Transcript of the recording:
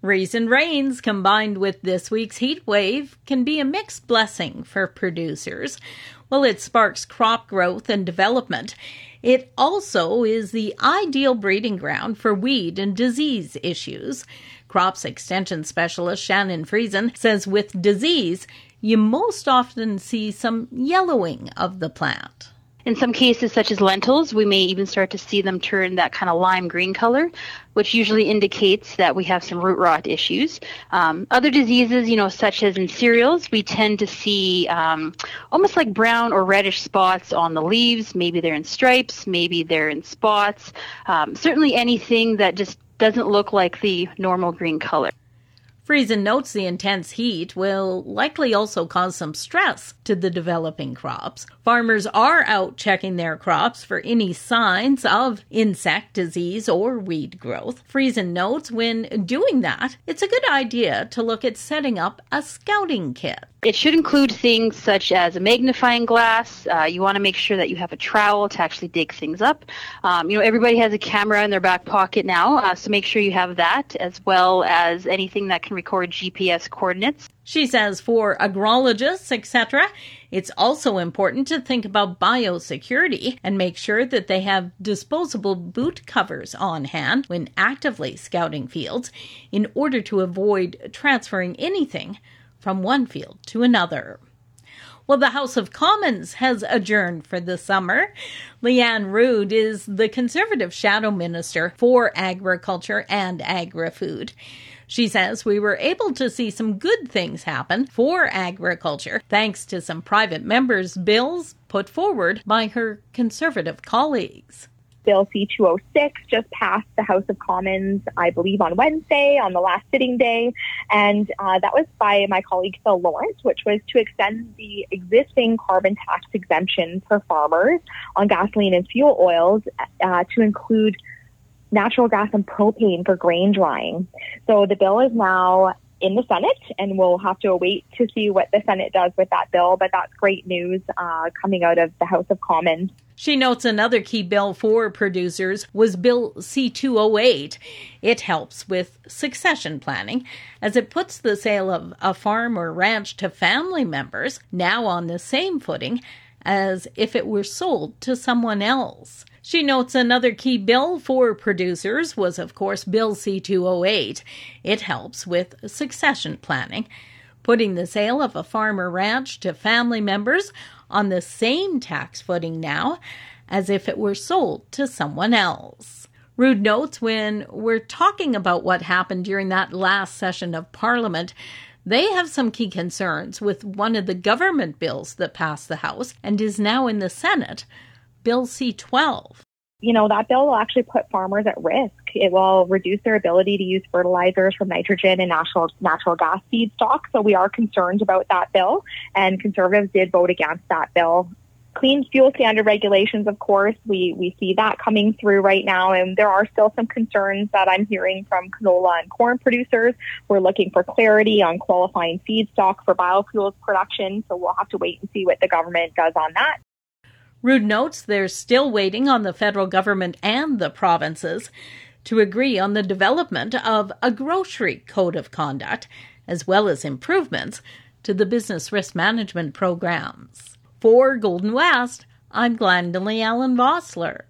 Recent rains combined with this week's heat wave can be a mixed blessing for producers. While it sparks crop growth and development, it also is the ideal breeding ground for weed and disease issues. Crops Extension Specialist Shannon Friesen says with disease, you most often see some yellowing of the plant. In some cases, such as lentils, we may even start to see them turn that kind of lime green color, which usually indicates that we have some root rot issues. Um, other diseases, you know, such as in cereals, we tend to see um, almost like brown or reddish spots on the leaves. Maybe they're in stripes, maybe they're in spots. Um, certainly anything that just doesn't look like the normal green color. Friesen notes the intense heat will likely also cause some stress to the developing crops. Farmers are out checking their crops for any signs of insect disease or weed growth. Friesen notes when doing that, it's a good idea to look at setting up a scouting kit. It should include things such as a magnifying glass. Uh, you want to make sure that you have a trowel to actually dig things up. Um, you know, everybody has a camera in their back pocket now, uh, so make sure you have that as well as anything that can record GPS coordinates. She says for agrologists, etc., it's also important to think about biosecurity and make sure that they have disposable boot covers on hand when actively scouting fields in order to avoid transferring anything from one field to another. Well, the House of Commons has adjourned for the summer. Lianne Rood is the Conservative Shadow Minister for Agriculture and Agri Food. She says we were able to see some good things happen for agriculture thanks to some private members' bills put forward by her Conservative colleagues. Bill C 206 just passed the House of Commons, I believe, on Wednesday, on the last sitting day. And uh, that was by my colleague Phil Lawrence, which was to extend the existing carbon tax exemption for farmers on gasoline and fuel oils uh, to include natural gas and propane for grain drying. So the bill is now in the Senate, and we'll have to wait to see what the Senate does with that bill. But that's great news uh, coming out of the House of Commons. She notes another key bill for producers was Bill C 208. It helps with succession planning as it puts the sale of a farm or ranch to family members now on the same footing as if it were sold to someone else. She notes another key bill for producers was, of course, Bill C 208. It helps with succession planning, putting the sale of a farm or ranch to family members on the same tax footing now as if it were sold to someone else. Rood notes when we're talking about what happened during that last session of Parliament, they have some key concerns with one of the government bills that passed the House and is now in the Senate, Bill C 12 you know, that bill will actually put farmers at risk. It will reduce their ability to use fertilizers from nitrogen and natural, natural gas feedstock. So we are concerned about that bill and conservatives did vote against that bill. Clean fuel standard regulations, of course, we, we see that coming through right now. And there are still some concerns that I'm hearing from canola and corn producers. We're looking for clarity on qualifying feedstock for biofuels production. So we'll have to wait and see what the government does on that. Rood notes they're still waiting on the federal government and the provinces to agree on the development of a grocery code of conduct, as well as improvements to the business risk management programs. For Golden West, I'm Glendalee Allen Vossler.